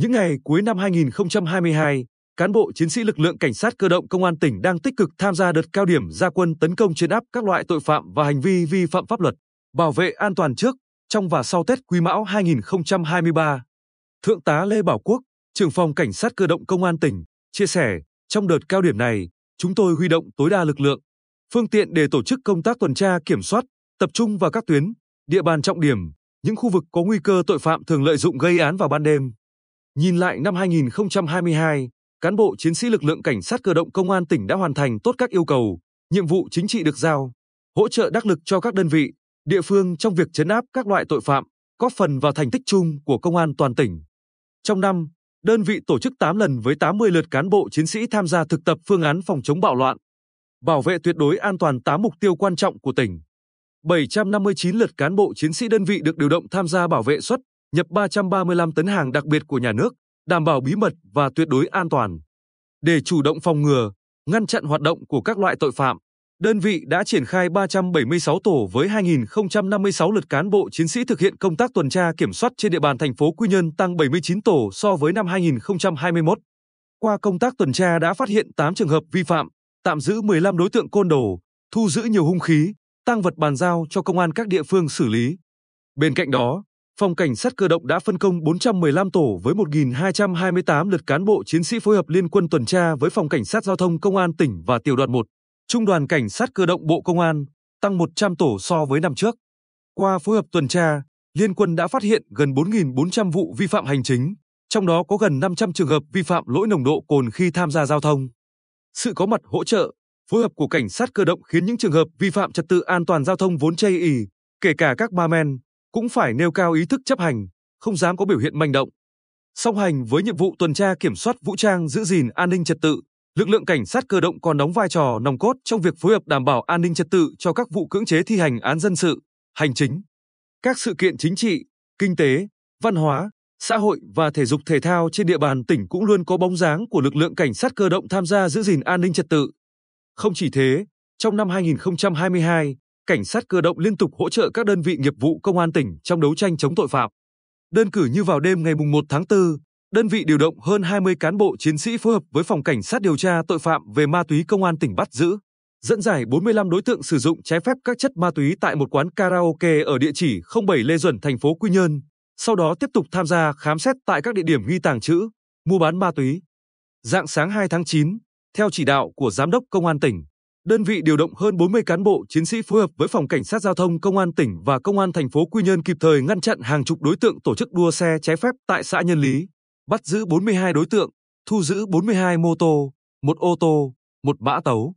Những ngày cuối năm 2022, cán bộ chiến sĩ lực lượng cảnh sát cơ động công an tỉnh đang tích cực tham gia đợt cao điểm gia quân tấn công chấn áp các loại tội phạm và hành vi vi phạm pháp luật, bảo vệ an toàn trước, trong và sau Tết Quý Mão 2023. Thượng tá Lê Bảo Quốc, trưởng phòng cảnh sát cơ động công an tỉnh, chia sẻ, trong đợt cao điểm này, chúng tôi huy động tối đa lực lượng, phương tiện để tổ chức công tác tuần tra kiểm soát, tập trung vào các tuyến, địa bàn trọng điểm, những khu vực có nguy cơ tội phạm thường lợi dụng gây án vào ban đêm. Nhìn lại năm 2022, cán bộ chiến sĩ lực lượng cảnh sát cơ động công an tỉnh đã hoàn thành tốt các yêu cầu, nhiệm vụ chính trị được giao, hỗ trợ đắc lực cho các đơn vị, địa phương trong việc chấn áp các loại tội phạm, góp phần vào thành tích chung của công an toàn tỉnh. Trong năm, đơn vị tổ chức 8 lần với 80 lượt cán bộ chiến sĩ tham gia thực tập phương án phòng chống bạo loạn, bảo vệ tuyệt đối an toàn 8 mục tiêu quan trọng của tỉnh. 759 lượt cán bộ chiến sĩ đơn vị được điều động tham gia bảo vệ xuất, nhập 335 tấn hàng đặc biệt của nhà nước, đảm bảo bí mật và tuyệt đối an toàn. Để chủ động phòng ngừa, ngăn chặn hoạt động của các loại tội phạm, đơn vị đã triển khai 376 tổ với 2.056 lượt cán bộ chiến sĩ thực hiện công tác tuần tra kiểm soát trên địa bàn thành phố Quy Nhơn tăng 79 tổ so với năm 2021. Qua công tác tuần tra đã phát hiện 8 trường hợp vi phạm, tạm giữ 15 đối tượng côn đồ, thu giữ nhiều hung khí, tăng vật bàn giao cho công an các địa phương xử lý. Bên cạnh đó, Phòng Cảnh sát cơ động đã phân công 415 tổ với 1.228 lượt cán bộ chiến sĩ phối hợp liên quân tuần tra với Phòng Cảnh sát Giao thông Công an tỉnh và Tiểu đoàn 1, Trung đoàn Cảnh sát cơ động Bộ Công an, tăng 100 tổ so với năm trước. Qua phối hợp tuần tra, liên quân đã phát hiện gần 4.400 vụ vi phạm hành chính, trong đó có gần 500 trường hợp vi phạm lỗi nồng độ cồn khi tham gia giao thông. Sự có mặt hỗ trợ, phối hợp của cảnh sát cơ động khiến những trường hợp vi phạm trật tự an toàn giao thông vốn chây ì, kể cả các ba men, cũng phải nêu cao ý thức chấp hành, không dám có biểu hiện manh động. Song hành với nhiệm vụ tuần tra kiểm soát vũ trang giữ gìn an ninh trật tự, lực lượng cảnh sát cơ động còn đóng vai trò nòng cốt trong việc phối hợp đảm bảo an ninh trật tự cho các vụ cưỡng chế thi hành án dân sự, hành chính, các sự kiện chính trị, kinh tế, văn hóa, xã hội và thể dục thể thao trên địa bàn tỉnh cũng luôn có bóng dáng của lực lượng cảnh sát cơ động tham gia giữ gìn an ninh trật tự. Không chỉ thế, trong năm 2022, cảnh sát cơ động liên tục hỗ trợ các đơn vị nghiệp vụ công an tỉnh trong đấu tranh chống tội phạm. Đơn cử như vào đêm ngày 1 tháng 4, đơn vị điều động hơn 20 cán bộ chiến sĩ phối hợp với phòng cảnh sát điều tra tội phạm về ma túy công an tỉnh bắt giữ, dẫn giải 45 đối tượng sử dụng trái phép các chất ma túy tại một quán karaoke ở địa chỉ 07 Lê Duẩn thành phố Quy Nhơn, sau đó tiếp tục tham gia khám xét tại các địa điểm nghi tàng trữ, mua bán ma túy. Dạng sáng 2 tháng 9, theo chỉ đạo của giám đốc công an tỉnh, đơn vị điều động hơn 40 cán bộ chiến sĩ phối hợp với phòng cảnh sát giao thông công an tỉnh và công an thành phố Quy Nhơn kịp thời ngăn chặn hàng chục đối tượng tổ chức đua xe trái phép tại xã Nhân Lý, bắt giữ 42 đối tượng, thu giữ 42 mô tô, một ô tô, một mã tấu.